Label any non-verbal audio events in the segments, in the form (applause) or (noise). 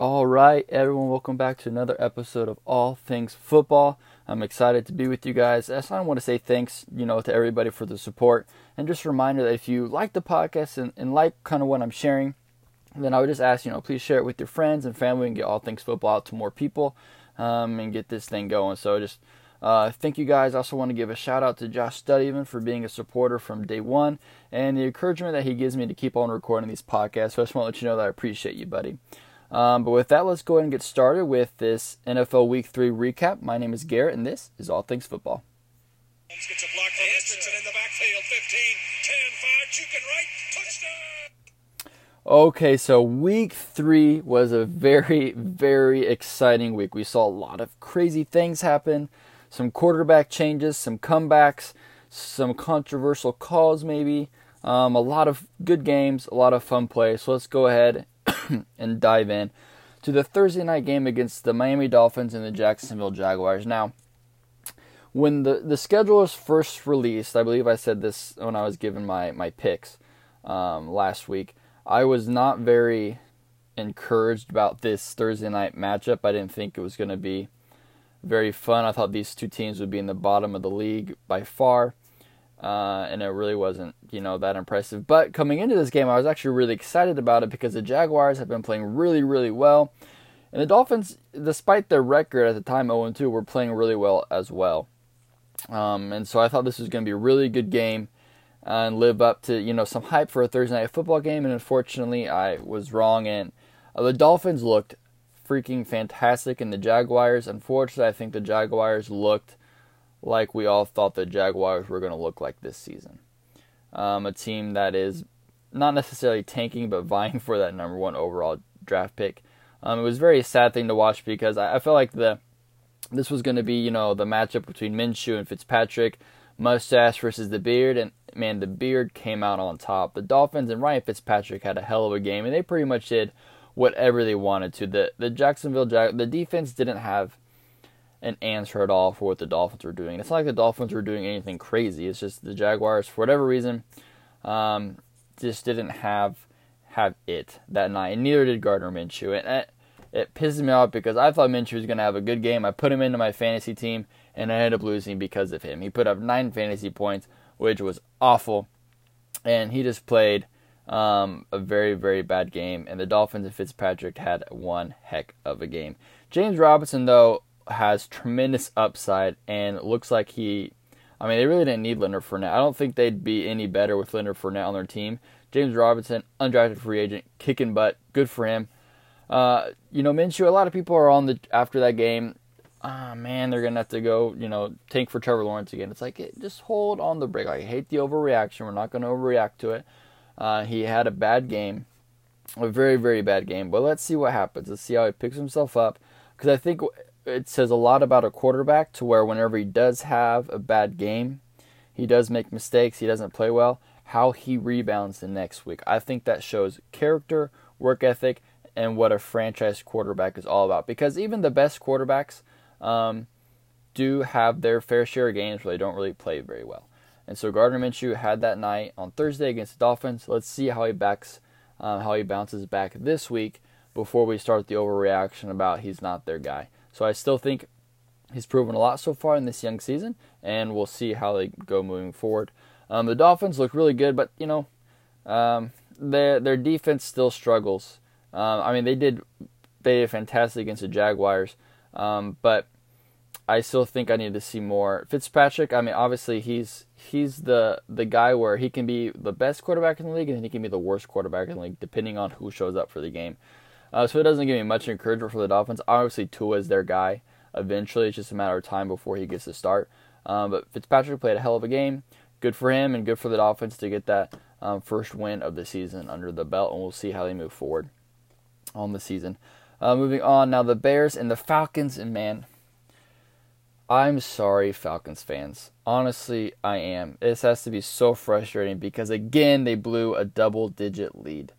All right, everyone, welcome back to another episode of All Things Football. I'm excited to be with you guys. I want to say thanks, you know, to everybody for the support, and just a reminder that if you like the podcast and, and like kind of what I'm sharing, then I would just ask, you know, please share it with your friends and family and get All Things Football out to more people um, and get this thing going. So just uh, thank you guys. I also want to give a shout out to Josh Studdyman for being a supporter from day one and the encouragement that he gives me to keep on recording these podcasts. So I just want to let you know that I appreciate you, buddy. Um, but with that, let's go ahead and get started with this NFL Week 3 recap. My name is Garrett, and this is All Things Football. Gets a block from Richardson in the backfield, 15, 10, 5, right, touchdown! Okay, so week three was a very, very exciting week. We saw a lot of crazy things happen some quarterback changes, some comebacks, some controversial calls, maybe. Um, a lot of good games, a lot of fun play. So let's go ahead (coughs) and dive in to the Thursday night game against the Miami Dolphins and the Jacksonville Jaguars. Now, when the, the schedule was first released, I believe I said this when I was given my, my picks um, last week, I was not very encouraged about this Thursday night matchup. I didn't think it was going to be very fun. I thought these two teams would be in the bottom of the league by far, uh, and it really wasn't, you know, that impressive. But coming into this game, I was actually really excited about it because the Jaguars have been playing really, really well, and the Dolphins, despite their record at the time 0-2, were playing really well as well. Um, and so I thought this was going to be a really good game and live up to you know some hype for a Thursday night football game. And unfortunately, I was wrong, and uh, the Dolphins looked freaking fantastic And the Jaguars. Unfortunately, I think the Jaguars looked like we all thought the Jaguars were going to look like this season. Um, a team that is not necessarily tanking, but vying (laughs) for that number one overall draft pick. Um, it was a very sad thing to watch because I, I felt like the this was going to be you know the matchup between Minshew and Fitzpatrick, mustache versus the beard, and man, the beard came out on top. The Dolphins and Ryan Fitzpatrick had a hell of a game, and they pretty much did whatever they wanted to. The the Jacksonville Jag- the defense didn't have an answer at all for what the Dolphins were doing. It's not like the Dolphins were doing anything crazy. It's just the Jaguars, for whatever reason, um, just didn't have have it that night. And neither did Gardner Minshew. And it, it pisses me off because I thought Minshew was going to have a good game. I put him into my fantasy team, and I ended up losing because of him. He put up nine fantasy points, which was awful. And he just played um, a very, very bad game, and the Dolphins and Fitzpatrick had one heck of a game. James Robinson, though, has tremendous upside and looks like he. I mean, they really didn't need Leonard Fournette. I don't think they'd be any better with Leonard Fournette on their team. James Robinson, undrafted free agent, kicking butt, good for him. Uh, you know, Minshew. A lot of people are on the after that game. Ah, oh, man, they're gonna have to go. You know, tank for Trevor Lawrence again. It's like just hold on the break. I hate the overreaction. We're not gonna overreact to it. Uh, he had a bad game, a very, very bad game. But let's see what happens. Let's see how he picks himself up. Because I think it says a lot about a quarterback to where whenever he does have a bad game, he does make mistakes, he doesn't play well, how he rebounds the next week. I think that shows character, work ethic, and what a franchise quarterback is all about. Because even the best quarterbacks um, do have their fair share of games where they don't really play very well. And so Gardner Minshew had that night on Thursday against the Dolphins. Let's see how he backs, um, how he bounces back this week before we start the overreaction about he's not their guy. So I still think he's proven a lot so far in this young season, and we'll see how they go moving forward. Um, the Dolphins look really good, but you know, um, their their defense still struggles. Um, I mean, they did they did fantastic against the Jaguars, um, but I still think I need to see more. Fitzpatrick, I mean, obviously he's he's the the guy where he can be the best quarterback in the league and he can be the worst quarterback in the league depending on who shows up for the game. Uh, so it doesn't give me much encouragement for the Dolphins. Obviously, Tua is their guy. Eventually, it's just a matter of time before he gets the start. Um, but Fitzpatrick played a hell of a game. Good for him and good for the Dolphins to get that um, first win of the season under the belt, and we'll see how they move forward on the season. Uh, moving on now, the Bears and the Falcons, and man, I'm sorry, Falcons fans. Honestly, I am. This has to be so frustrating because, again, they blew a double digit lead.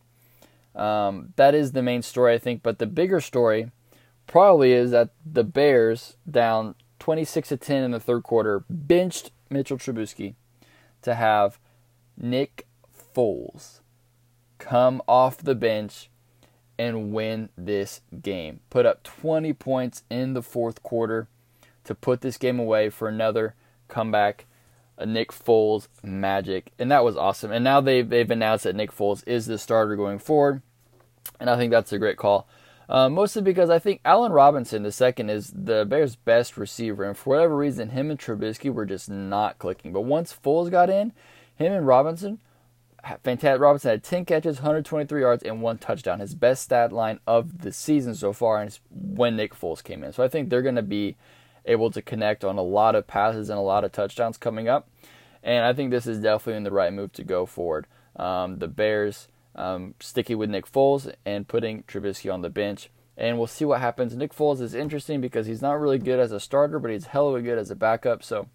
Um, that is the main story, I think. But the bigger story probably is that the Bears, down 26 to 10 in the third quarter, benched Mitchell Trubisky to have Nick Foles come off the bench and win this game. Put up 20 points in the fourth quarter to put this game away for another comeback. Nick Foles magic, and that was awesome. And now they've they've announced that Nick Foles is the starter going forward, and I think that's a great call. Uh, mostly because I think Allen Robinson, the second, is the Bears' best receiver, and for whatever reason, him and Trubisky were just not clicking. But once Foles got in, him and Robinson fantastic. Robinson had 10 catches, 123 yards, and one touchdown. His best stat line of the season so far, and when Nick Foles came in. So I think they're going to be able to connect on a lot of passes and a lot of touchdowns coming up. And I think this is definitely in the right move to go forward. Um, the Bears um, sticking with Nick Foles and putting Trubisky on the bench. And we'll see what happens. Nick Foles is interesting because he's not really good as a starter, but he's hella good as a backup. So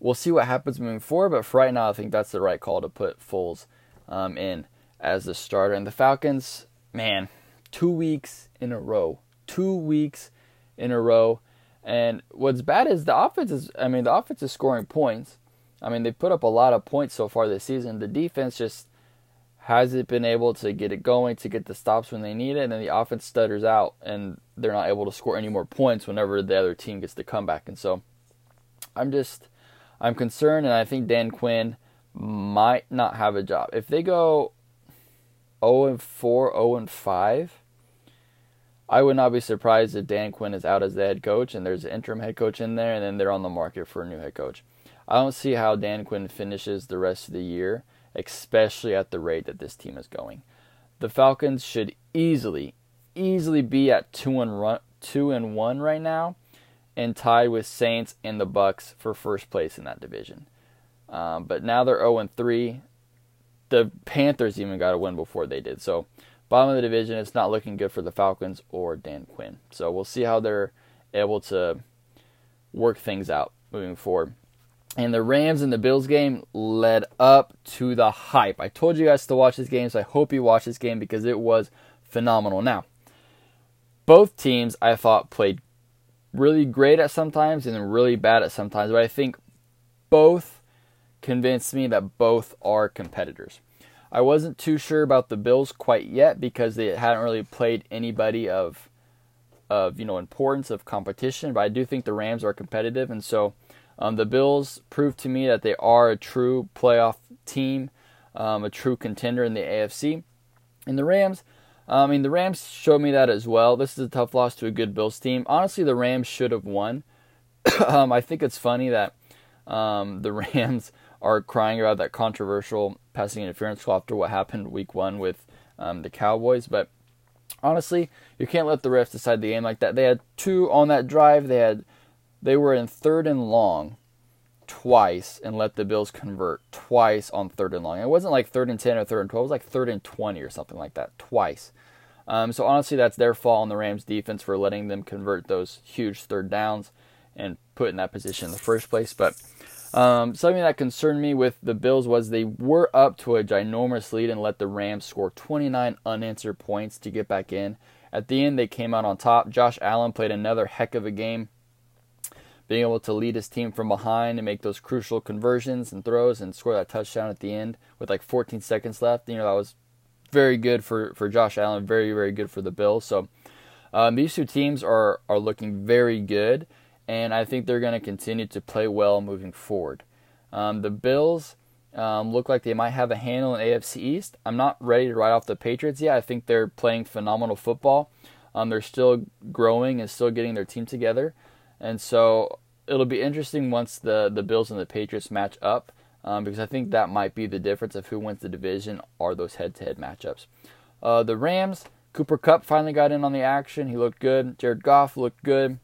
we'll see what happens moving forward. But for right now, I think that's the right call to put Foles um, in as the starter. And the Falcons, man, two weeks in a row, two weeks in a row. And what's bad is the offense is, I mean, the offense is scoring points. I mean, they put up a lot of points so far this season. The defense just hasn't been able to get it going, to get the stops when they need it, and then the offense stutters out, and they're not able to score any more points whenever the other team gets the comeback. And so, I'm just I'm concerned, and I think Dan Quinn might not have a job. If they go 0 and 4, 0 and 5, I would not be surprised if Dan Quinn is out as the head coach and there's an interim head coach in there, and then they're on the market for a new head coach. I don't see how Dan Quinn finishes the rest of the year, especially at the rate that this team is going. The Falcons should easily, easily be at two and run, two and one right now, and tied with Saints and the Bucs for first place in that division. Um, but now they're 0 and 3. The Panthers even got a win before they did. So, bottom of the division, it's not looking good for the Falcons or Dan Quinn. So, we'll see how they're able to work things out moving forward. And the Rams and the Bills game led up to the hype. I told you guys to watch this game, so I hope you watch this game because it was phenomenal. Now, both teams I thought played really great at sometimes and really bad at sometimes, but I think both convinced me that both are competitors. I wasn't too sure about the Bills quite yet because they hadn't really played anybody of of you know importance of competition, but I do think the Rams are competitive, and so um, the Bills proved to me that they are a true playoff team, um, a true contender in the AFC. And the Rams, I mean, the Rams showed me that as well. This is a tough loss to a good Bills team. Honestly, the Rams should have won. (coughs) um, I think it's funny that um, the (laughs) Rams are crying about that controversial passing interference call after what happened week one with um, the Cowboys. But honestly, you can't let the refs decide the game like that. They had two on that drive. They had they were in third and long twice and let the Bills convert twice on third and long. It wasn't like third and 10 or third and 12, it was like third and 20 or something like that, twice. Um, so honestly, that's their fault on the Rams defense for letting them convert those huge third downs and put in that position in the first place. But um, something that concerned me with the Bills was they were up to a ginormous lead and let the Rams score 29 unanswered points to get back in. At the end, they came out on top. Josh Allen played another heck of a game being able to lead his team from behind and make those crucial conversions and throws and score that touchdown at the end with like 14 seconds left. You know, that was very good for, for Josh Allen, very, very good for the Bills. So um, these two teams are, are looking very good, and I think they're going to continue to play well moving forward. Um, the Bills um, look like they might have a handle in AFC East. I'm not ready to write off the Patriots yet. I think they're playing phenomenal football. Um, they're still growing and still getting their team together. And so it'll be interesting once the, the Bills and the Patriots match up um, because I think that might be the difference of who wins the division are those head to head matchups. Uh, the Rams, Cooper Kupp finally got in on the action. He looked good. Jared Goff looked good.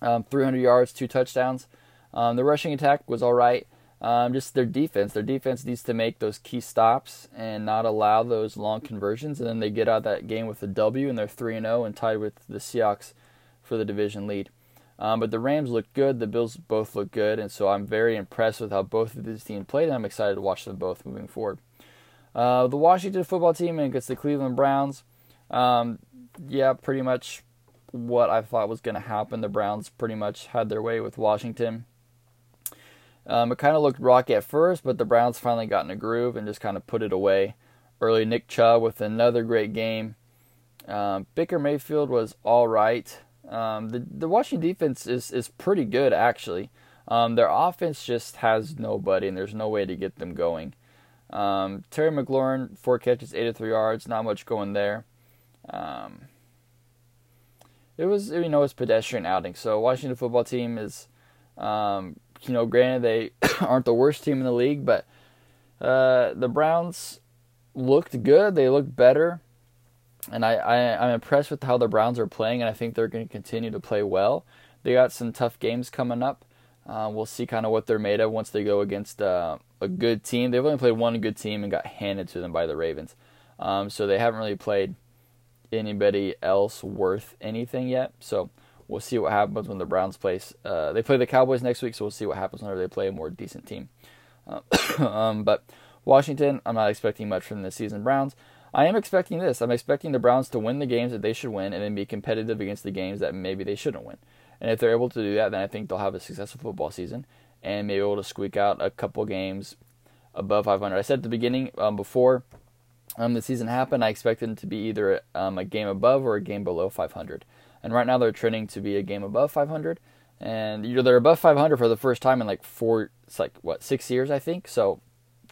Um, 300 yards, two touchdowns. Um, the rushing attack was all right. Um, just their defense. Their defense needs to make those key stops and not allow those long conversions. And then they get out of that game with a W, and they're 3 0 and tied with the Seahawks for the division lead. Um, but the Rams look good. The Bills both look good, and so I'm very impressed with how both of these teams played, and I'm excited to watch them both moving forward. Uh, the Washington football team against the Cleveland Browns. Um, yeah, pretty much what I thought was going to happen. The Browns pretty much had their way with Washington. Um, it kind of looked rocky at first, but the Browns finally got in a groove and just kind of put it away early. Nick Chubb with another great game. Um, Baker Mayfield was all right. Um, the the Washington defense is is pretty good actually. Um, their offense just has nobody, and there's no way to get them going. Um, Terry McLaurin, four catches, 83 yards, not much going there. Um, it was, you know, it's pedestrian outing. So Washington football team is, um, you know, granted they (coughs) aren't the worst team in the league, but uh, the Browns looked good. They looked better, and I, I I'm impressed with how the Browns are playing, and I think they're going to continue to play well. They got some tough games coming up. Uh, we'll see kind of what they're made of once they go against uh, a good team. They've only played one good team and got handed to them by the Ravens. Um, so they haven't really played anybody else worth anything yet. So we'll see what happens when the Browns play. Uh, they play the Cowboys next week, so we'll see what happens whenever they play a more decent team. Uh, (coughs) um, but Washington, I'm not expecting much from this season. Browns, I am expecting this. I'm expecting the Browns to win the games that they should win and then be competitive against the games that maybe they shouldn't win. And if they're able to do that, then I think they'll have a successful football season and maybe able to squeak out a couple games above 500. I said at the beginning, um, before um, the season happened, I expected them to be either um, a game above or a game below 500. And right now they're trending to be a game above 500. And you know, they're above 500 for the first time in like four, it's like what, six years, I think. So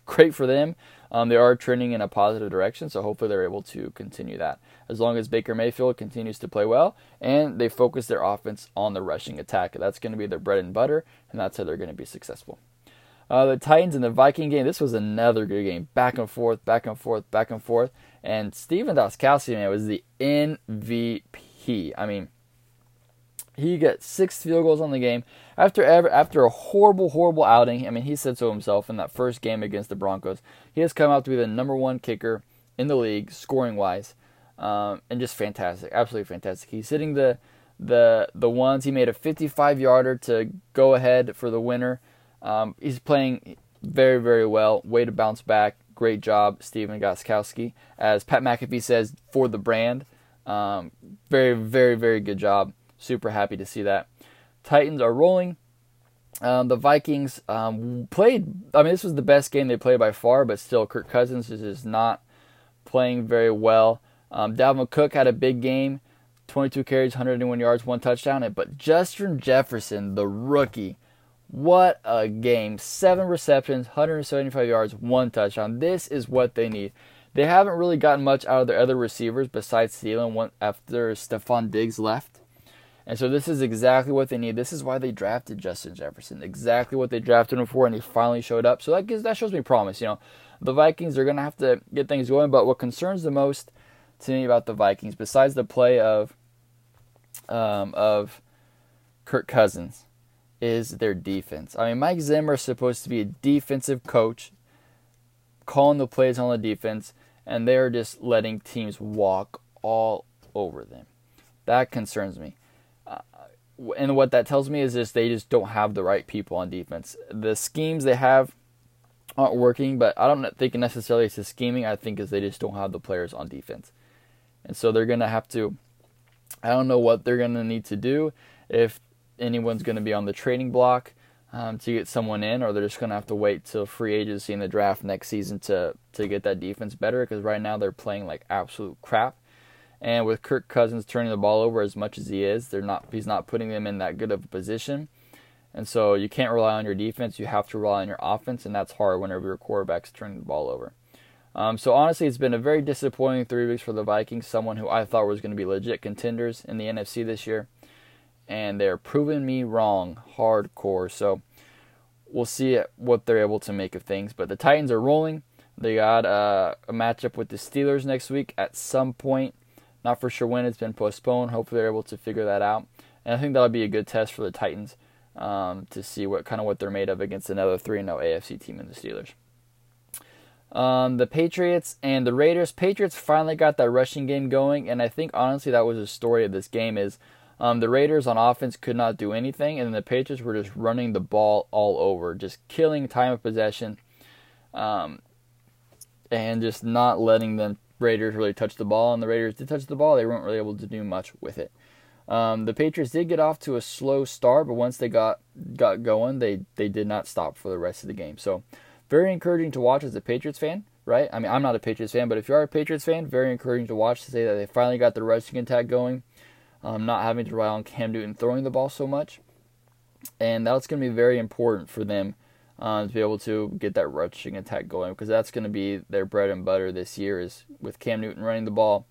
great for them. Um, they are trending in a positive direction, so hopefully they're able to continue that. As long as Baker Mayfield continues to play well and they focus their offense on the rushing attack, that's going to be their bread and butter, and that's how they're going to be successful. Uh, the Titans and the Viking game, this was another good game. Back and forth, back and forth, back and forth. And Stephen Gostkowski, man, was the MVP. I mean, he got six field goals on the game after ever, after a horrible, horrible outing. I mean, he said so himself in that first game against the Broncos. He has come out to be the number one kicker in the league, scoring wise, um, and just fantastic, absolutely fantastic. He's hitting the the the ones. He made a 55 yarder to go ahead for the winner. Um, he's playing very, very well. Way to bounce back. Great job, Stephen Gostkowski. As Pat McAfee says, for the brand. Um, very, very, very good job. Super happy to see that. Titans are rolling. Um, the Vikings um, played. I mean, this was the best game they played by far, but still, Kirk Cousins is just not playing very well. Um, Dalvin Cook had a big game, 22 carries, 101 yards, one touchdown. But Justin Jefferson, the rookie, what a game! Seven receptions, 175 yards, one touchdown. This is what they need. They haven't really gotten much out of their other receivers besides Thielen after Stefon Diggs left. And so this is exactly what they need. This is why they drafted Justin Jefferson. Exactly what they drafted him for, and he finally showed up. So that gives that shows me promise. You know, the Vikings are gonna have to get things going. But what concerns the most to me about the Vikings, besides the play of um, of Kirk Cousins, is their defense. I mean, Mike Zimmer is supposed to be a defensive coach, calling the plays on the defense, and they're just letting teams walk all over them. That concerns me uh, and what that tells me is just they just don't have the right people on defense. The schemes they have aren't working, but I don't think necessarily it's the scheming. I think is they just don't have the players on defense, and so they're gonna have to. I don't know what they're gonna need to do if anyone's gonna be on the trading block um, to get someone in, or they're just gonna have to wait till free agency in the draft next season to to get that defense better. Because right now they're playing like absolute crap. And with Kirk Cousins turning the ball over as much as he is, they're not he's not putting them in that good of a position. And so you can't rely on your defense. You have to rely on your offense, and that's hard whenever your quarterback's turning the ball over. Um, so honestly, it's been a very disappointing three weeks for the Vikings. Someone who I thought was going to be legit contenders in the NFC this year, and they're proving me wrong hardcore. So we'll see what they're able to make of things. But the Titans are rolling. They got uh, a matchup with the Steelers next week at some point. Not for sure when it's been postponed. Hopefully they're able to figure that out. And I think that'll be a good test for the Titans um, to see what kind of what they're made of against another 3 0 AFC team in the Steelers. Um, the Patriots and the Raiders. Patriots finally got that rushing game going, and I think honestly that was the story of this game is um, the Raiders on offense could not do anything, and the Patriots were just running the ball all over, just killing time of possession, um, and just not letting them Raiders really touch the ball, and the Raiders did touch the ball. They weren't really able to do much with it. Um, the Patriots did get off to a slow start, but once they got got going, they they did not stop for the rest of the game. So, very encouraging to watch as a Patriots fan. right? I mean, I'm not a Patriots fan, but if you are a Patriots fan, very encouraging to watch to say that they finally got the rushing attack going, um, not having to rely on Cam Newton throwing the ball so much. And that's going to be very important for them um, to be able to get that rushing attack going because that's going to be their bread and butter this year is with Cam Newton running the ball.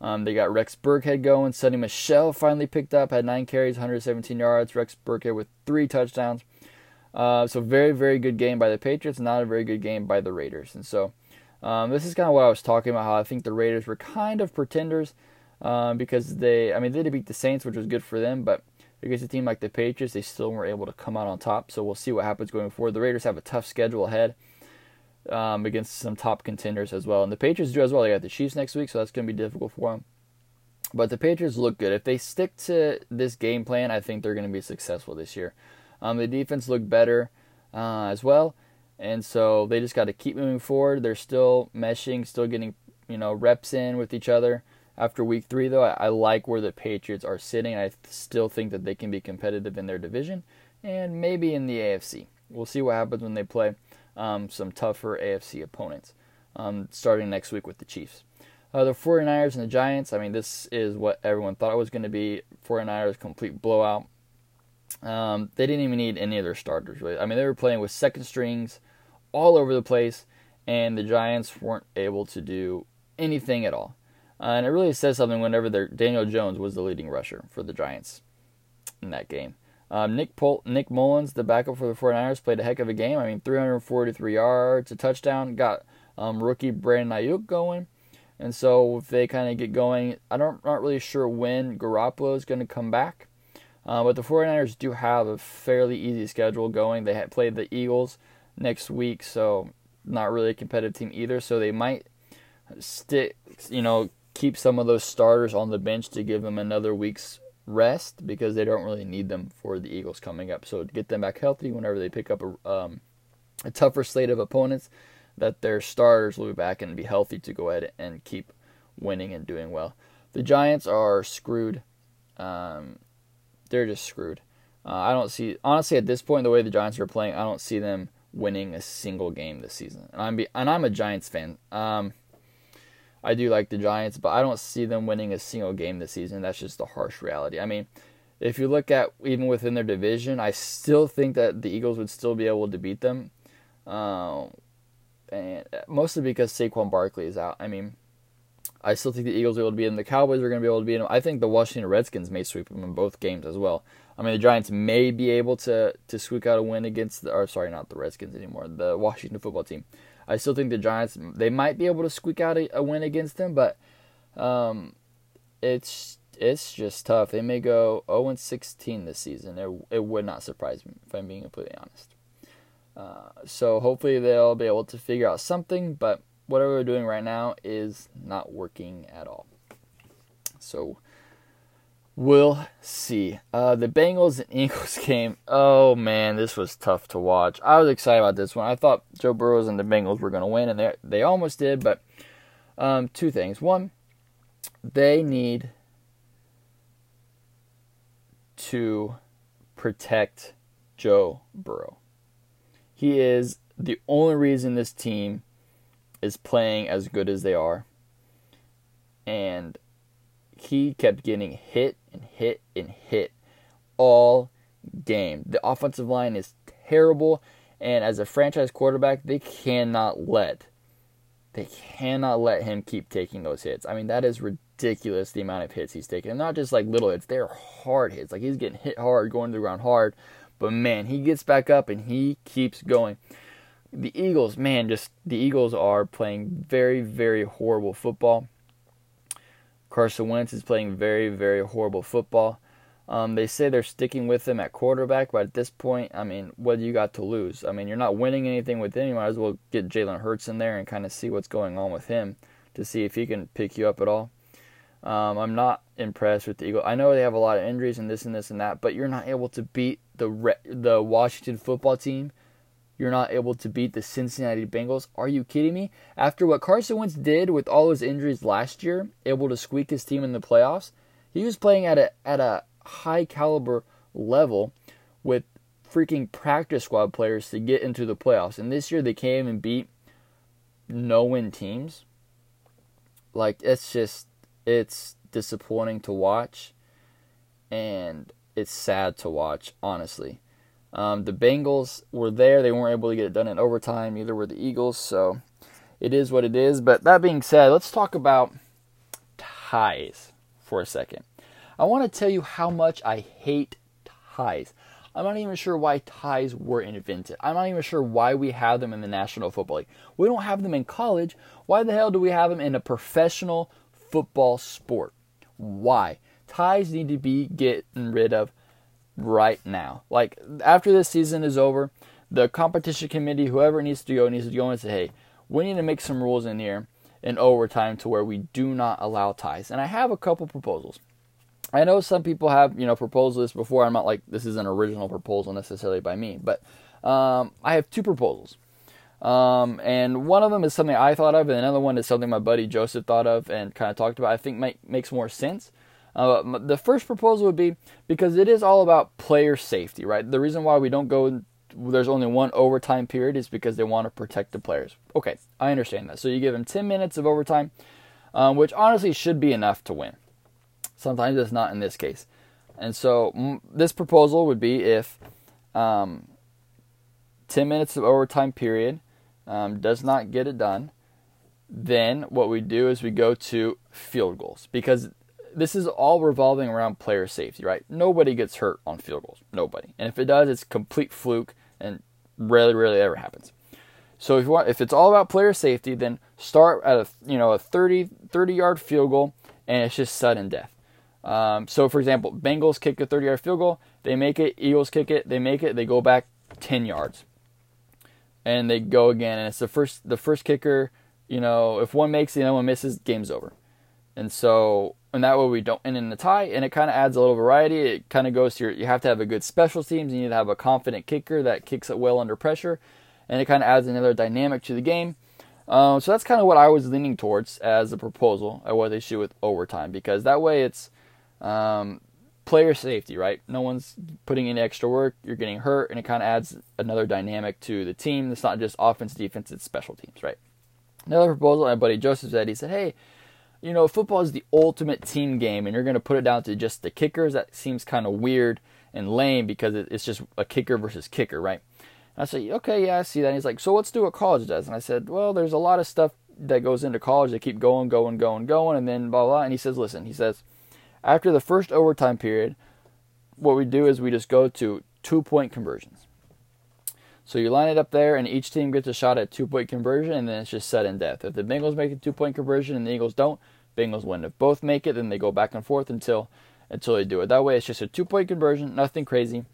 Um, they got Rex Burkhead going. Sony Michel finally picked up, had nine carries, 117 yards. Rex Burkhead with three touchdowns. Uh, so very, very good game by the Patriots, not a very good game by the Raiders. And so um, this is kind of what I was talking about. How I think the Raiders were kind of pretenders um, because they, I mean, they did beat the Saints, which was good for them, but against a team like the Patriots, they still weren't able to come out on top. So we'll see what happens going forward. The Raiders have a tough schedule ahead um, against some top contenders as well, and the Patriots do as well. They got the Chiefs next week, so that's going to be difficult for them. But the Patriots look good. If they stick to this game plan, I think they're going to be successful this year. Um, the defense looked better uh, as well, and so they just got to keep moving forward. They're still meshing, still getting you know reps in with each other. After week three, though, I, I like where the Patriots are sitting. I still think that they can be competitive in their division and maybe in the AFC. We'll see what happens when they play um, some tougher AFC opponents um, starting next week with the Chiefs. Uh, the 49ers and the Giants, I mean, this is what everyone thought it was going to be. 49ers complete blowout. Um, they didn't even need any of their starters, really. I mean, they were playing with second strings all over the place, and the Giants weren't able to do anything at all. Uh, and it really says something whenever Daniel Jones was the leading rusher for the Giants in that game. Um, Nick Pol- Nick Mullens, the backup for the 49ers, played a heck of a game. I mean, 343 yards, a touchdown, got um, rookie Brandon Aiyuk going. And so if they kind of get going, I don't not really sure when Garoppolo is going to come back. Uh, but the 49ers do have a fairly easy schedule going. They played the Eagles next week, so not really a competitive team either. So they might stick, you know, keep some of those starters on the bench to give them another week's rest because they don't really need them for the Eagles coming up. So get them back healthy whenever they pick up a, um, a tougher slate of opponents, that their starters will be back and be healthy to go ahead and keep winning and doing well. The Giants are screwed. Um, they're just screwed. Uh, I don't see honestly at this point the way the Giants are playing, I don't see them winning a single game this season. And I'm be, and I'm a Giants fan. Um, I do like the Giants, but I don't see them winning a single game this season. That's just the harsh reality. I mean, if you look at even within their division, I still think that the Eagles would still be able to beat them, uh, and mostly because Saquon Barkley is out. I mean, I still think the Eagles are able to beat. The Cowboys are going to be able to beat them. I think the Washington Redskins may sweep them in both games as well. I mean, the Giants may be able to to squeak out a win against the, or sorry, not the Redskins anymore, the Washington football team. I still think the Giants they might be able to squeak out a, a win against them, but um, it's it's just tough. They may go 0 and 16 this season. It it would not surprise me if I'm being completely honest. Uh, so hopefully they'll be able to figure out something, but whatever they're doing right now is not working at all. So We'll see. Uh, the Bengals and (laughs) Eagles game. Oh man, this was tough to watch. I was excited about this one. I thought Joe Burrows and the Bengals were going to win, and they they almost did. But um, two things. One, they need to protect Joe Burrow. He is the only reason this team is playing as good as they are. And he kept getting hit and hit and hit all game. The offensive line is terrible, and as a franchise quarterback, they cannot let they cannot let him keep taking those hits. I mean, that is ridiculous the amount of hits he's taking. And not just like little hits, they're hard hits. Like he's getting hit hard, going to the ground hard. But man, he gets back up and he keeps going. The Eagles, man, just the Eagles are playing very, very horrible football. Carson Wentz is playing very, very horrible football. Um, they say they're sticking with him at quarterback, but at this point, I mean, what do you got to lose? I mean, you're not winning anything with him. You might as well get Jalen Hurts in there and kind of see what's going on with him to see if he can pick you up at all. Um, I'm not impressed with the Eagles. I know they have a lot of injuries and this and this and that, but you're not able to beat the the Washington football team you're not able to beat the Cincinnati Bengals. Are you kidding me? After what Carson Wentz did with all his injuries last year, able to squeak his team in the playoffs, he was playing at a at a high caliber level with freaking practice squad players to get into the playoffs. And this year they came and beat no win teams, like it's just it's disappointing to watch and it's sad to watch, honestly. Um, the Bengals were there. They weren't able to get it done in overtime. Neither were the Eagles. So it is what it is. But that being said, let's talk about ties for a second. I want to tell you how much I hate ties. I'm not even sure why ties were invented. I'm not even sure why we have them in the National Football League. We don't have them in college. Why the hell do we have them in a professional football sport? Why? Ties need to be getting rid of right now. Like after this season is over, the competition committee, whoever needs to go, needs to go and say, hey, we need to make some rules in here in overtime to where we do not allow ties. And I have a couple proposals. I know some people have, you know, proposed this before. I'm not like this is an original proposal necessarily by me, but um, I have two proposals. Um, and one of them is something I thought of, and another one is something my buddy Joseph thought of and kind of talked about. I think might, makes more sense. Uh, the first proposal would be because it is all about player safety, right? The reason why we don't go, there's only one overtime period is because they want to protect the players. Okay, I understand that. So you give them 10 minutes of overtime, um, which honestly should be enough to win. Sometimes it's not in this case. And so m- this proposal would be if um, 10 minutes of overtime period um, does not get it done, then what we do is we go to field goals because this is all revolving around player safety, right? Nobody gets hurt on field goals. Nobody. And if it does, it's complete fluke and rarely, rarely ever happens. So if you want, if it's all about player safety, then start at a you know a 30, 30 yard field goal, and it's just sudden death. Um, so for example, Bengals kick a 30 yard field goal, they make it. Eagles kick it, they make it. They go back 10 yards, and they go again. And it's the first the first kicker. You know, if one makes, the other one misses, game's over. And so and that way we don't end in a tie and it kind of adds a little variety. It kind of goes to your you have to have a good special teams you need to have a confident kicker that kicks it well under pressure and it kind of adds another dynamic to the game. Um, so that's kind of what i was leaning towards as a proposal of what they should with overtime because that way it's um, player safety right? No one's putting in extra work you're getting hurt and it kind of adds another dynamic to the team. It's not just offense defense it's special teams right? Another proposal my buddy joseph said he said hey you know, football is the ultimate team game, and you're going to put it down to just the kickers. That seems kind of weird and lame because it's just a kicker versus kicker, right? And I said, okay, yeah, I see that. And he's like, so let's do what college does. And I said, well, there's a lot of stuff that goes into college. They keep going, going, going, going, and then blah, blah. And he says, listen, he says, after the first overtime period, what we do is we just go to two point conversions. So you line it up there, and each team gets a shot at two point conversion, and then it's just sudden death. If the Bengals make a two point conversion and the Eagles don't, Bengals win. If both make it, then they go back and forth until until they do it. That way, it's just a two point conversion, nothing crazy.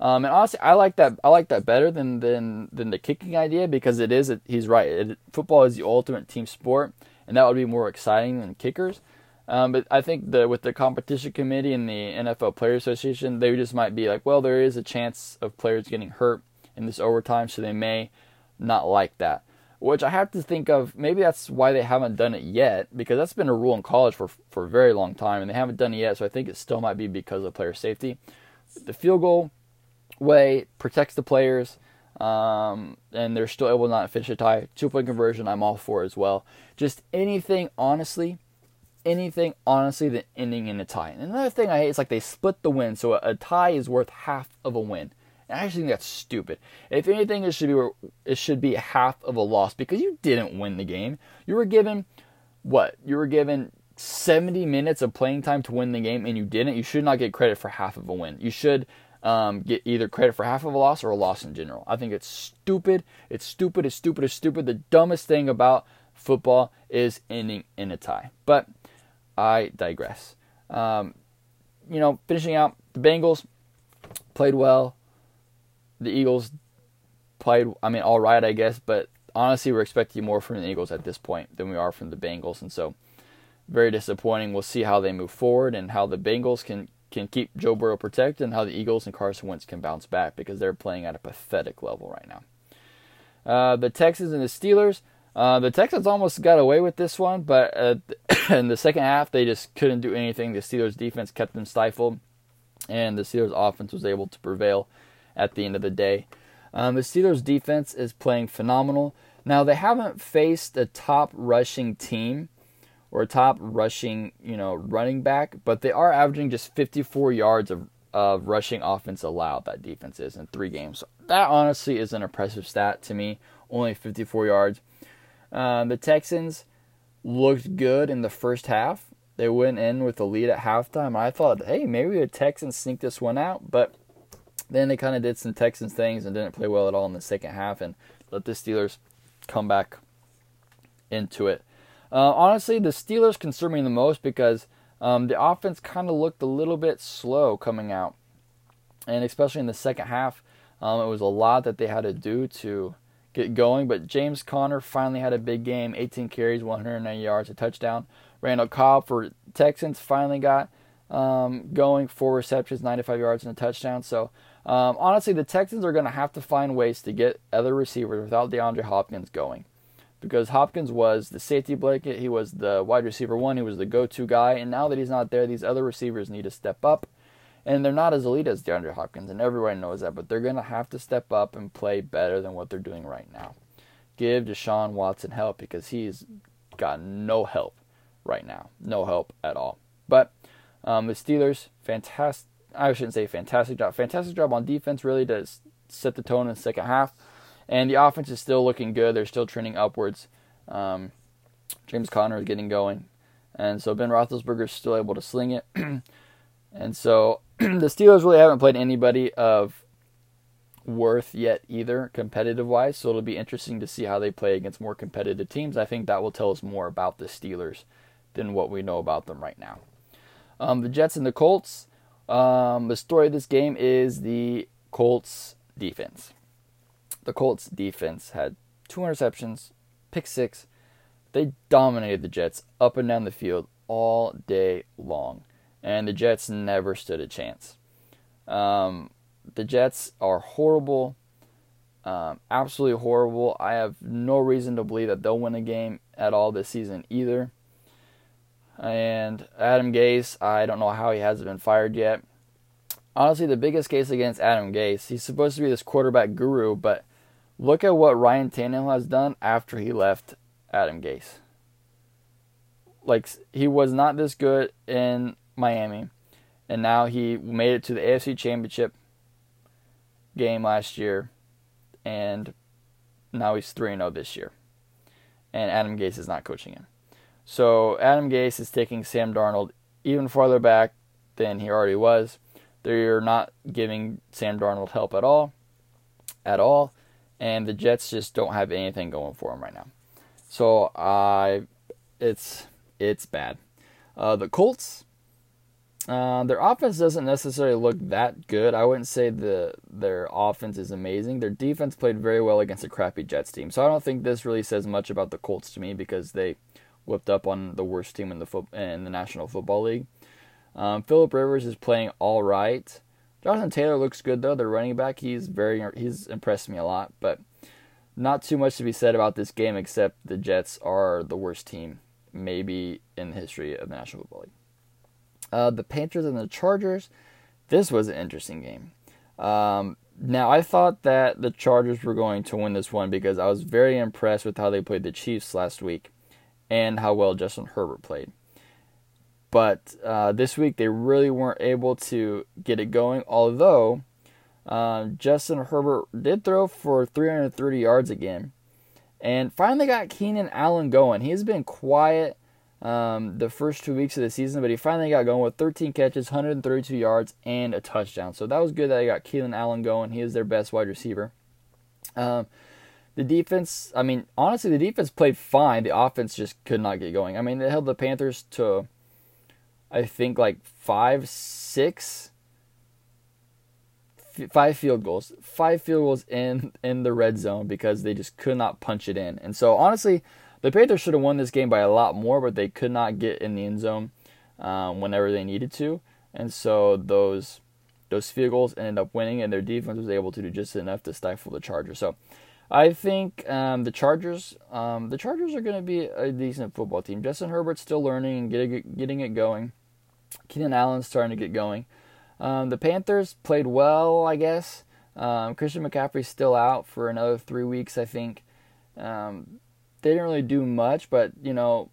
Um, and honestly, I like that. I like that better than than than the kicking idea because it is. He's right. It, football is the ultimate team sport, and that would be more exciting than kickers. Um, but I think the with the competition committee and the NFL Player Association, they just might be like, well, there is a chance of players getting hurt in this overtime, so they may not like that which I have to think of. Maybe that's why they haven't done it yet, because that's been a rule in college for for a very long time, and they haven't done it yet. So I think it still might be because of player safety. The field goal way protects the players, um, and they're still able to not finish a tie. Two point conversion, I'm all for as well. Just anything, honestly, anything honestly than ending in a tie. And another thing I hate is like they split the win, so a tie is worth half of a win. I actually think that's stupid. If anything, it should be it should be half of a loss because you didn't win the game. You were given what? You were given 70 minutes of playing time to win the game, and you didn't. You should not get credit for half of a win. You should um, get either credit for half of a loss or a loss in general. I think it's stupid. It's stupid. It's stupid. It's stupid. The dumbest thing about football is ending in a tie. But I digress. Um, you know, finishing out the Bengals played well the Eagles played, I mean, all right, I guess, but honestly, we're expecting more from the Eagles at this point than we are from the Bengals, and so very disappointing. We'll see how they move forward and how the Bengals can can keep Joe Burrow protected, and how the Eagles and Carson Wentz can bounce back because they're playing at a pathetic level right now. Uh, the Texans and the Steelers. Uh, the Texans almost got away with this one, but uh, (coughs) in the second half they just couldn't do anything. The Steelers' defense kept them stifled, and the Steelers' offense was able to prevail at the end of the day. Um, the Steelers' defense is playing phenomenal. Now they haven't faced a top rushing team or a top rushing, you know, running back, but they are averaging just 54 yards of, of rushing offense allowed. That defense is in three games. That honestly is an impressive stat to me. Only 54 yards. Uh, the Texans looked good in the first half. They went in with the lead at halftime. I thought, hey, maybe the Texans sneak this one out, but then they kind of did some Texans things and didn't play well at all in the second half and let the Steelers come back into it. Uh, honestly, the Steelers concern me the most because um, the offense kind of looked a little bit slow coming out, and especially in the second half, um, it was a lot that they had to do to get going. But James Conner finally had a big game 18 carries, 190 yards, a touchdown. Randall Cobb for Texans finally got um, going, four receptions, 95 yards, and a touchdown. So, um, honestly, the Texans are going to have to find ways to get other receivers without DeAndre Hopkins going. Because Hopkins was the safety blanket, he was the wide receiver one, he was the go to guy, and now that he's not there, these other receivers need to step up and they're not as elite as DeAndre Hopkins, and everyone knows that, but they're going to have to step up and play better than what they're doing right now. Give Deshaun Watson help because he's got no help right now. No help at all. But um, the Steelers, fantastic. I shouldn't say fantastic job. Fantastic job on defense, really, to set the tone in the second half. And the offense is still looking good. They're still trending upwards. Um, James Conner is getting going. And so Ben Roethlisberger is still able to sling it. (clears throat) and so (clears throat) the Steelers really haven't played anybody of worth yet either, competitive wise. So it'll be interesting to see how they play against more competitive teams. I think that will tell us more about the Steelers than what we know about them right now. Um, the Jets and the Colts. Um, the story of this game is the Colts defense. The Colts defense had two interceptions, pick six. They dominated the Jets up and down the field all day long and the Jets never stood a chance. Um, the Jets are horrible, um, absolutely horrible. I have no reason to believe that they'll win a game at all this season either. And Adam Gase, I don't know how he hasn't been fired yet. Honestly, the biggest case against Adam Gase, he's supposed to be this quarterback guru, but look at what Ryan Tannehill has done after he left Adam Gase. Like he was not this good in Miami, and now he made it to the AFC Championship game last year, and now he's 3 0 this year. And Adam Gase is not coaching him. So Adam Gase is taking Sam Darnold even farther back than he already was. They're not giving Sam Darnold help at all. At all. And the Jets just don't have anything going for them right now. So I it's it's bad. Uh, the Colts uh, their offense doesn't necessarily look that good. I wouldn't say the their offense is amazing. Their defense played very well against a crappy Jets team. So I don't think this really says much about the Colts to me because they whipped up on the worst team in the fo- in the National Football League. Um, Philip Rivers is playing all right. Jonathan Taylor looks good though. Their running back, he's very he's impressed me a lot, but not too much to be said about this game except the Jets are the worst team maybe in the history of the National Football League. Uh, the Panthers and the Chargers. This was an interesting game. Um, now, I thought that the Chargers were going to win this one because I was very impressed with how they played the Chiefs last week and how well Justin Herbert played. But uh, this week, they really weren't able to get it going, although uh, Justin Herbert did throw for 330 yards again and finally got Keenan Allen going. He's been quiet um, the first two weeks of the season, but he finally got going with 13 catches, 132 yards, and a touchdown. So that was good that they got Keenan Allen going. He is their best wide receiver. Um, the defense, I mean, honestly, the defense played fine. The offense just could not get going. I mean, they held the Panthers to, I think, like five, six, five field goals, five field goals in in the red zone because they just could not punch it in. And so, honestly, the Panthers should have won this game by a lot more, but they could not get in the end zone um, whenever they needed to, and so those those field goals ended up winning, and their defense was able to do just enough to stifle the Chargers. So. I think um, the Chargers, um, the Chargers are going to be a decent football team. Justin Herbert's still learning and getting getting it going. Keenan Allen's starting to get going. Um, the Panthers played well, I guess. Um, Christian McCaffrey's still out for another three weeks, I think. Um, they didn't really do much, but you know,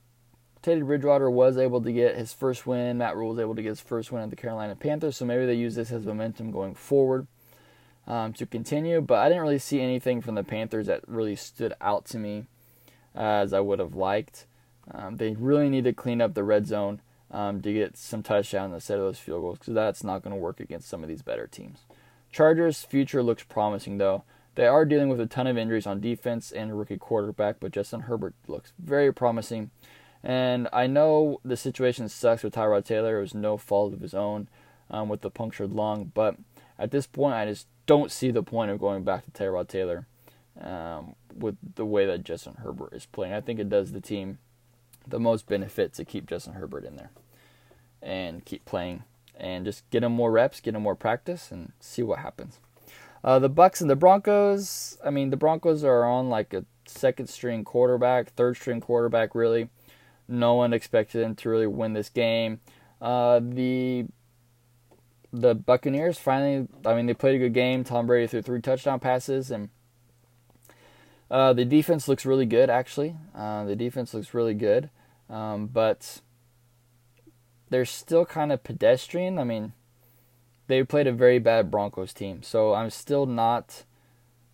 Teddy Bridgewater was able to get his first win. Matt Rhule was able to get his first win at the Carolina Panthers, so maybe they use this as momentum going forward um, to continue. But I didn't really see anything from the Panthers that really stood out to me as I would have liked. Um, they really need to clean up the red zone um, to get some touchdowns instead of those field goals because that's not going to work against some of these better teams. Chargers' future looks promising though. They are dealing with a ton of injuries on defense and a rookie quarterback, but Justin Herbert looks very promising. And I know the situation sucks with Tyrod Taylor. It was no fault of his own um, with the punctured lung, but at this point, I just don't see the point of going back to Tyrod Taylor um, with the way that Justin Herbert is playing. I think it does the team the most benefit to keep Justin Herbert in there and keep playing and just get him more reps, get him more practice, and see what happens. Uh, the Bucs and the Broncos. I mean, the Broncos are on like a second string quarterback, third string quarterback. Really, no one expected them to really win this game. Uh, the the Buccaneers finally. I mean, they played a good game. Tom Brady threw three touchdown passes, and uh, the defense looks really good. Actually, uh, the defense looks really good, um, but they're still kind of pedestrian. I mean, they played a very bad Broncos team, so I'm still not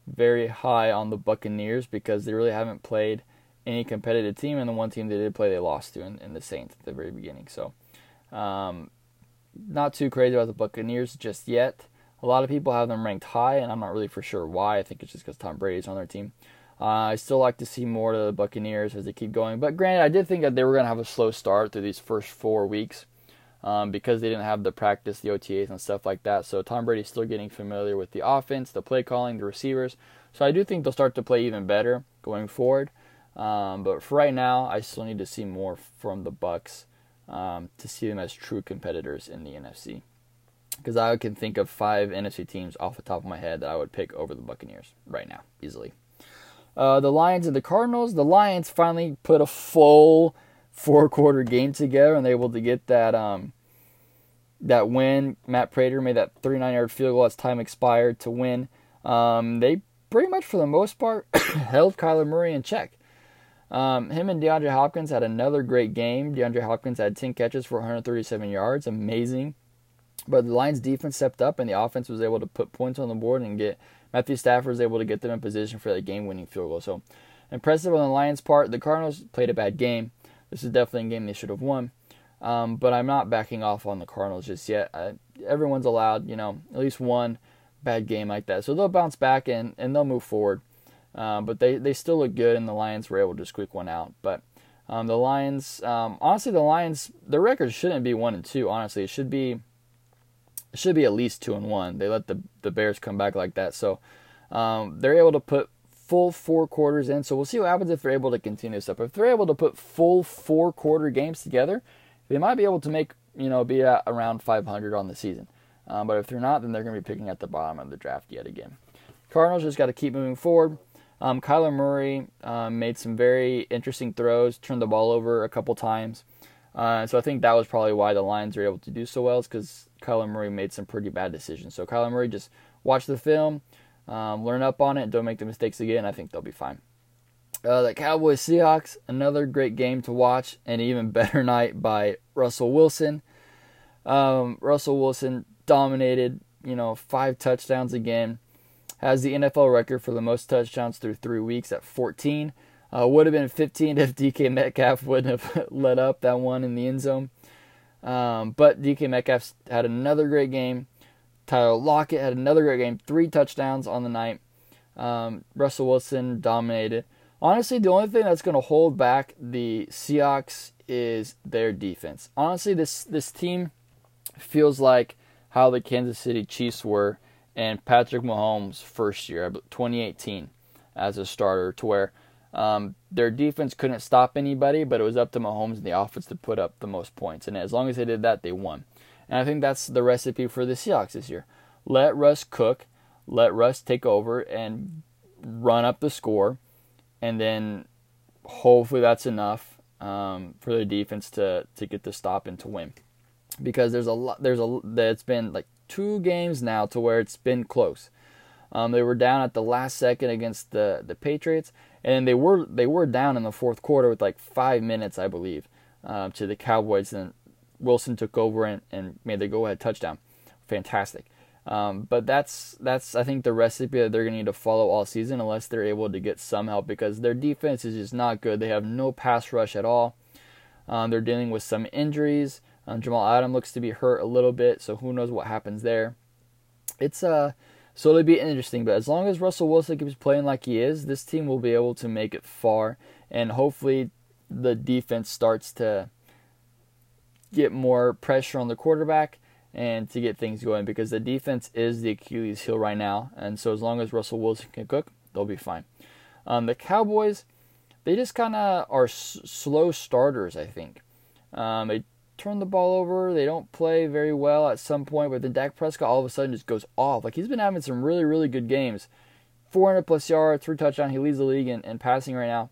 very high on the Buccaneers because they really haven't played any competitive team, and the one team they did play, they lost to in, in the Saints at the very beginning. So, um, not too crazy about the Buccaneers just yet. A lot of people have them ranked high, and I'm not really for sure why. I think it's just because Tom Brady's on their team. Uh, I still like to see more to the Buccaneers as they keep going. But granted, I did think that they were going to have a slow start through these first four weeks um, because they didn't have the practice, the OTAs, and stuff like that. So Tom Brady's still getting familiar with the offense, the play calling, the receivers. So I do think they'll start to play even better going forward. Um, but for right now, I still need to see more from the Bucs um, to see them as true competitors in the NFC. Because I can think of five NFC teams off the top of my head that I would pick over the Buccaneers right now, easily. Uh, the Lions and the Cardinals. The Lions finally put a full four quarter game together and they were able to get that um, that win. Matt Prater made that 39 yard field goal as time expired to win. Um, they pretty much, for the most part, (coughs) held Kyler Murray in check. Um, him and DeAndre Hopkins had another great game. DeAndre Hopkins had 10 catches for 137 yards. Amazing. But the Lions defense stepped up and the offense was able to put points on the board and get Matthew Stafford was able to get them in position for that game-winning field goal. So impressive on the Lions' part. The Cardinals played a bad game. This is definitely a game they should have won. Um, but I'm not backing off on the Cardinals just yet. I, everyone's allowed, you know, at least one bad game like that. So they'll bounce back and, and they'll move forward. Um, but they, they still look good, and the Lions were able to squeak one out. But um, the Lions, um, honestly, the Lions, their record shouldn't be one and two. Honestly, it should be it should be at least two and one. They let the the Bears come back like that, so um, they're able to put full four quarters in. So we'll see what happens if they're able to continue this up. If they're able to put full four quarter games together, they might be able to make you know be at around 500 on the season. Um, but if they're not, then they're going to be picking at the bottom of the draft yet again. Cardinals just got to keep moving forward. Um, Kyler Murray um, made some very interesting throws, turned the ball over a couple times. Uh, so I think that was probably why the Lions were able to do so well, is because Kyler Murray made some pretty bad decisions. So Kyler Murray just watch the film, um, learn up on it, don't make the mistakes again. I think they'll be fine. Uh, the Cowboys Seahawks, another great game to watch, and even (laughs) better night by Russell Wilson. Um, Russell Wilson dominated, you know, five touchdowns again. Has the NFL record for the most touchdowns through three weeks at 14. Uh, would have been 15 if DK Metcalf wouldn't have (laughs) let up that one in the end zone. Um, but DK Metcalf had another great game. Tyler Lockett had another great game. Three touchdowns on the night. Um, Russell Wilson dominated. Honestly, the only thing that's going to hold back the Seahawks is their defense. Honestly, this this team feels like how the Kansas City Chiefs were in Patrick Mahomes' first year, 2018, as a starter, to where um, their defense couldn't stop anybody, but it was up to Mahomes and the offense to put up the most points. And as long as they did that, they won. And I think that's the recipe for the Seahawks this year. Let Russ cook, let Russ take over and run up the score, and then hopefully that's enough um, for the defense to to get the stop and to win. Because there's a lot, there's a it's been like two games now to where it's been close. Um, they were down at the last second against the the Patriots, and they were they were down in the fourth quarter with like five minutes, I believe, uh, to the Cowboys. And Wilson took over and, and made the go ahead touchdown. Fantastic. Um, but that's that's I think the recipe that they're gonna need to follow all season unless they're able to get some help because their defense is just not good. They have no pass rush at all. Um, they're dealing with some injuries. Um, Jamal Adam looks to be hurt a little bit, so who knows what happens there. It's uh so it'll be interesting, but as long as Russell Wilson keeps playing like he is, this team will be able to make it far, and hopefully the defense starts to get more pressure on the quarterback and to get things going because the defense is the Achilles heel right now. And so as long as Russell Wilson can cook, they'll be fine. Um, the Cowboys, they just kind of are s- slow starters, I think. Um, they turn the ball over. They don't play very well at some point, but then Dak Prescott all of a sudden just goes off. Like he's been having some really, really good games. 400 plus yards, three touchdowns. He leads the league in, in passing right now.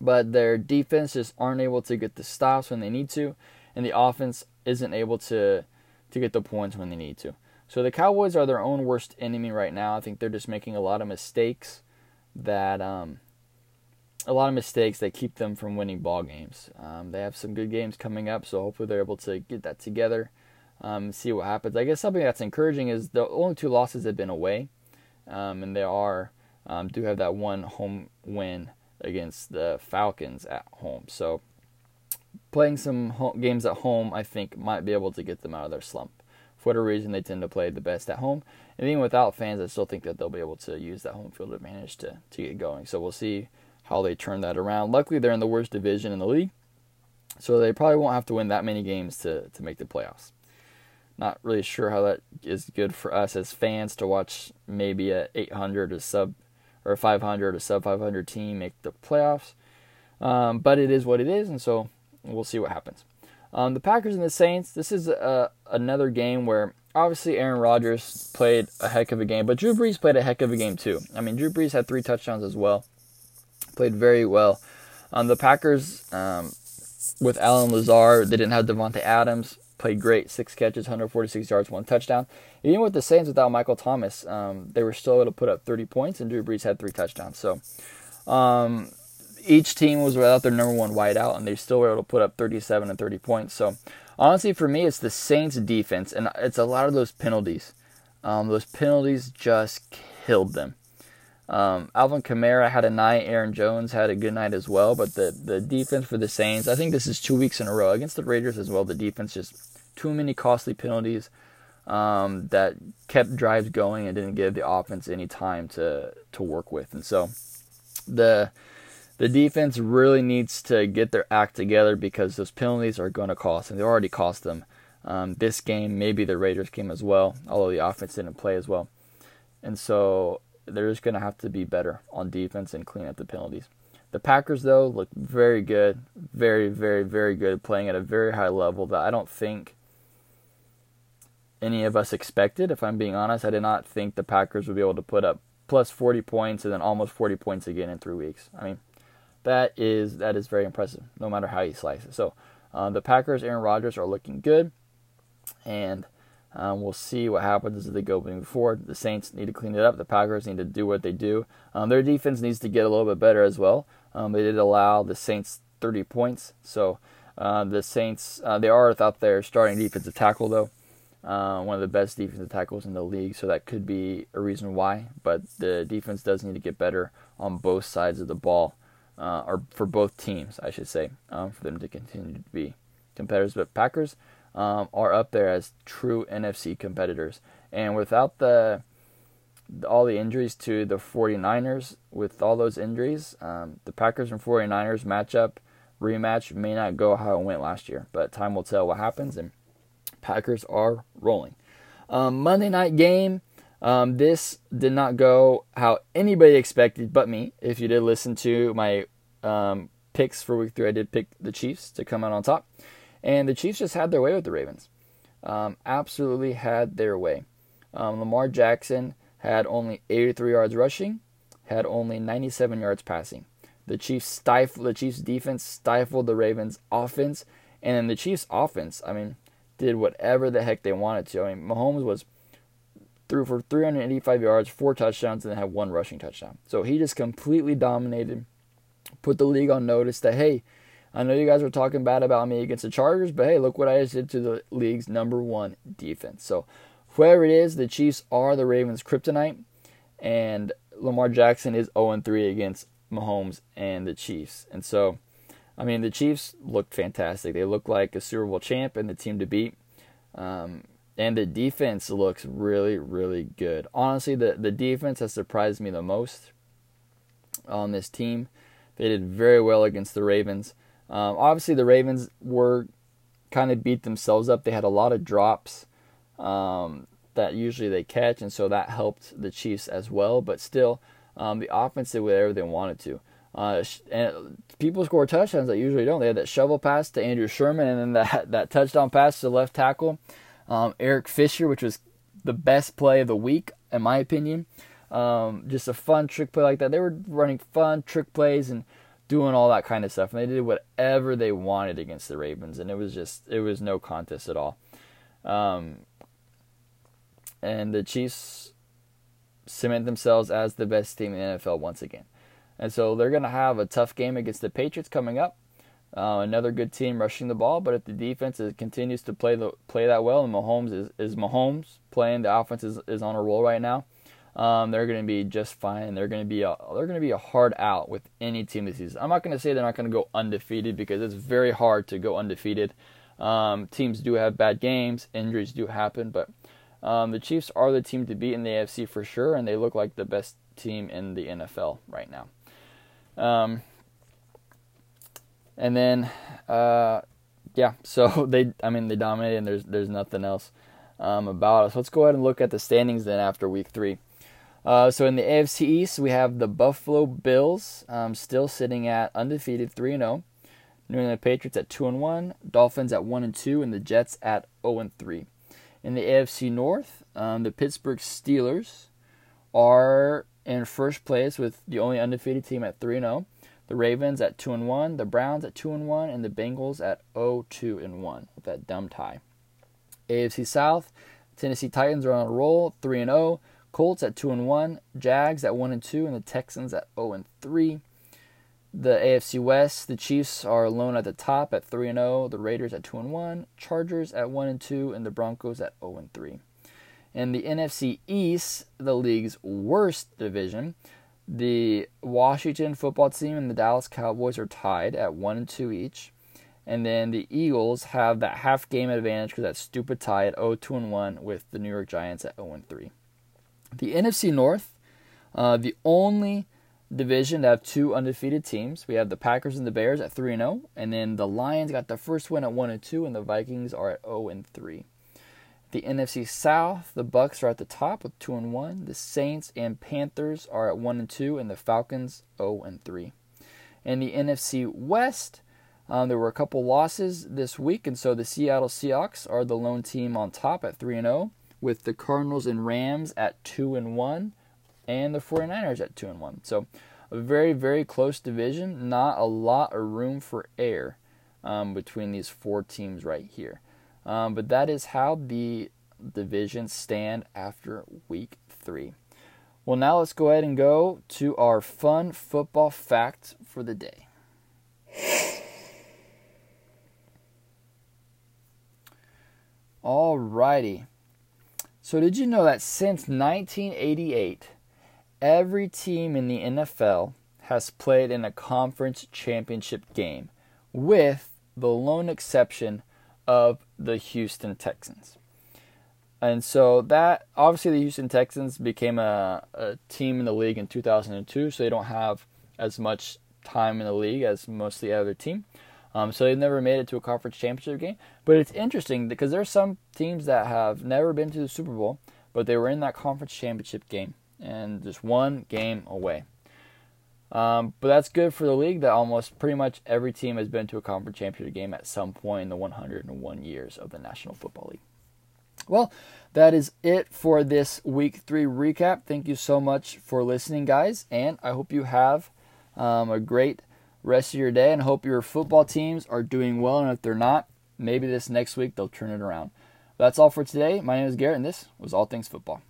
But their defense just aren't able to get the stops when they need to, and the offense isn't able to to get the points when they need to. So the Cowboys are their own worst enemy right now. I think they're just making a lot of mistakes that um, a lot of mistakes that keep them from winning ball games. Um, they have some good games coming up, so hopefully they're able to get that together. Um, see what happens. I guess something that's encouraging is the only two losses have been away, um, and they are um, do have that one home win against the Falcons at home. So playing some home games at home, I think, might be able to get them out of their slump. For whatever reason, they tend to play the best at home. And even without fans, I still think that they'll be able to use that home field advantage to, to get going. So we'll see how they turn that around. Luckily, they're in the worst division in the league. So they probably won't have to win that many games to, to make the playoffs. Not really sure how that is good for us as fans to watch maybe a 800 or sub or a 500 or sub 500 team make the playoffs. Um, but it is what it is, and so we'll see what happens. Um, the Packers and the Saints. This is uh, another game where obviously Aaron Rodgers played a heck of a game, but Drew Brees played a heck of a game too. I mean, Drew Brees had three touchdowns as well. Played very well. Um, the Packers um, with Allen Lazard, they didn't have Davante Adams. Played great, six catches, 146 yards, one touchdown. Even with the Saints without Michael Thomas, um, they were still able to put up 30 points, and Drew Brees had three touchdowns. So um, each team was without their number one wideout, and they still were able to put up 37 and 30 points. So, honestly, for me, it's the Saints' defense, and it's a lot of those penalties. Um, those penalties just killed them. Um, Alvin Kamara had a night. Aaron Jones had a good night as well. But the, the defense for the Saints, I think this is two weeks in a row against the Raiders as well. The defense just too many costly penalties um, that kept drives going and didn't give the offense any time to to work with. And so the the defense really needs to get their act together because those penalties are going to cost, and they already cost them um, this game, maybe the Raiders game as well, although the offense didn't play as well. And so they're just going to have to be better on defense and clean up the penalties. The Packers, though, look very good, very, very, very good, playing at a very high level that I don't think any of us expected. If I'm being honest, I did not think the Packers would be able to put up plus 40 points and then almost 40 points again in three weeks. I mean, that is that is very impressive, no matter how you slice it. So, uh, the Packers, Aaron Rodgers, are looking good, and um, we'll see what happens as they go moving forward. The Saints need to clean it up. The Packers need to do what they do. Um, their defense needs to get a little bit better as well. Um, they did allow the Saints 30 points, so uh, the Saints uh, they are without their starting defensive tackle though. Uh, one of the best defensive tackles in the league, so that could be a reason why. But the defense does need to get better on both sides of the ball uh, or for both teams, I should say, um, for them to continue to be competitors. But Packers um, are up there as true NFC competitors, and without the all the injuries to the 49ers, with all those injuries, um, the Packers and 49ers matchup rematch may not go how it went last year, but time will tell what happens. And Packers are rolling. Um, Monday night game. Um, this did not go how anybody expected but me. If you did listen to my um, picks for week three, I did pick the Chiefs to come out on top. And the Chiefs just had their way with the Ravens. Um, absolutely had their way. Um, Lamar Jackson had only 83 yards rushing, had only 97 yards passing. The Chiefs stifled the Chiefs defense stifled the Ravens offense, and then the Chiefs offense, I mean, did whatever the heck they wanted to. I mean, Mahomes was threw for 385 yards, four touchdowns, and then had one rushing touchdown. So he just completely dominated, put the league on notice that, hey, I know you guys were talking bad about me against the Chargers, but hey, look what I just did to the league's number one defense. So whoever it is, the Chiefs are the Ravens' kryptonite, and Lamar Jackson is 0-3 against Mahomes and the Chiefs. And so, I mean, the Chiefs looked fantastic. They look like a Super Bowl champ and the team to beat. Um, and the defense looks really, really good. Honestly, the, the defense has surprised me the most on this team. They did very well against the Ravens. Um, obviously, the Ravens were kind of beat themselves up. They had a lot of drops um, that usually they catch, and so that helped the Chiefs as well. But still, um, the offense did whatever they wanted to. Uh, and people score touchdowns that usually don't. They had that shovel pass to Andrew Sherman, and then (laughs) that that touchdown pass to left tackle um, Eric Fisher, which was the best play of the week in my opinion. Um, just a fun trick play like that. They were running fun trick plays and doing all that kind of stuff, and they did whatever they wanted against the Ravens, and it was just it was no contest at all. Um, and the Chiefs cement themselves as the best team in the NFL once again. And so they're going to have a tough game against the Patriots coming up. Uh, another good team rushing the ball, but if the defense is, continues to play the play that well, and Mahomes is, is Mahomes playing, the offense is, is on a roll right now. Um, they're going to be just fine. They're going to be a they're going to be a hard out with any team this season. I'm not going to say they're not going to go undefeated because it's very hard to go undefeated. Um, teams do have bad games, injuries do happen, but um, the Chiefs are the team to beat in the AFC for sure, and they look like the best team in the NFL right now. Um, and then, uh, yeah, (laughs) so they, I mean, they dominated, and there's there's nothing else um, about us. Let's go ahead and look at the standings then after Week Three. Uh, so in the AFC East, we have the Buffalo Bills um, still sitting at undefeated, three and zero. Oh. New England Patriots at two and one, Dolphins at one and two, and the Jets at 0 and 3. In the AFC North, um, the Pittsburgh Steelers are in first place with the only undefeated team at 3 0. The Ravens at 2 and 1, the Browns at 2 and 1, and the Bengals at 0 2 and 1 with that dumb tie. AFC South, Tennessee Titans are on a roll, 3 and 0. Colts at 2 and 1, Jags at 1 and 2, and the Texans at 0 and 3. The AFC West, the Chiefs are alone at the top at 3 and 0, the Raiders at 2 and 1, Chargers at 1 and 2, and the Broncos at 0 and 3. In the NFC East, the league's worst division, the Washington football team and the Dallas Cowboys are tied at 1 and 2 each. And then the Eagles have that half game advantage because that stupid tie at 0 2 and 1 with the New York Giants at 0 and 3. The NFC North, uh, the only division to have two undefeated teams. We have the Packers and the Bears at 3 0, and then the Lions got the first win at 1 and 2 and the Vikings are at 0 and 3. The NFC South, the Bucs are at the top with 2 and 1. The Saints and Panthers are at 1 and 2 and the Falcons 0 and 3. In the NFC West, um, there were a couple losses this week, and so the Seattle Seahawks are the lone team on top at 3 and 0, with the Cardinals and Rams at 2 and 1 and the 49ers at 2 and 1. So a very very close division, not a lot of room for error um, between these four teams right here. Um, but that is how the divisions stand after week 3. Well, now let's go ahead and go to our fun football fact for the day. Alrighty. So, did you know that since 1988, every team in the NFL has played in a conference championship game, with the lone exception of the Houston Texans. And so that obviously the Houston Texans became a, a team in the league in 2002, so they don't have as much time in the league as most of the other team. Um, so they've never made it to a conference championship game. But it's interesting because there are some teams that have never been to the Super Bowl, but they were in that conference championship game and just one game away. Um, but that's good for the league that almost pretty much every team has been to a conference championship game at some point in the 101 years of the National Football League. Well, that is it for this week three recap. Thank you so much for listening, guys, and I hope you have um, a great rest of your day and hope your football teams are doing well. And if they're not, maybe this next week they'll turn it around. That's all for today. My name is Garrett, and this was All Things Football.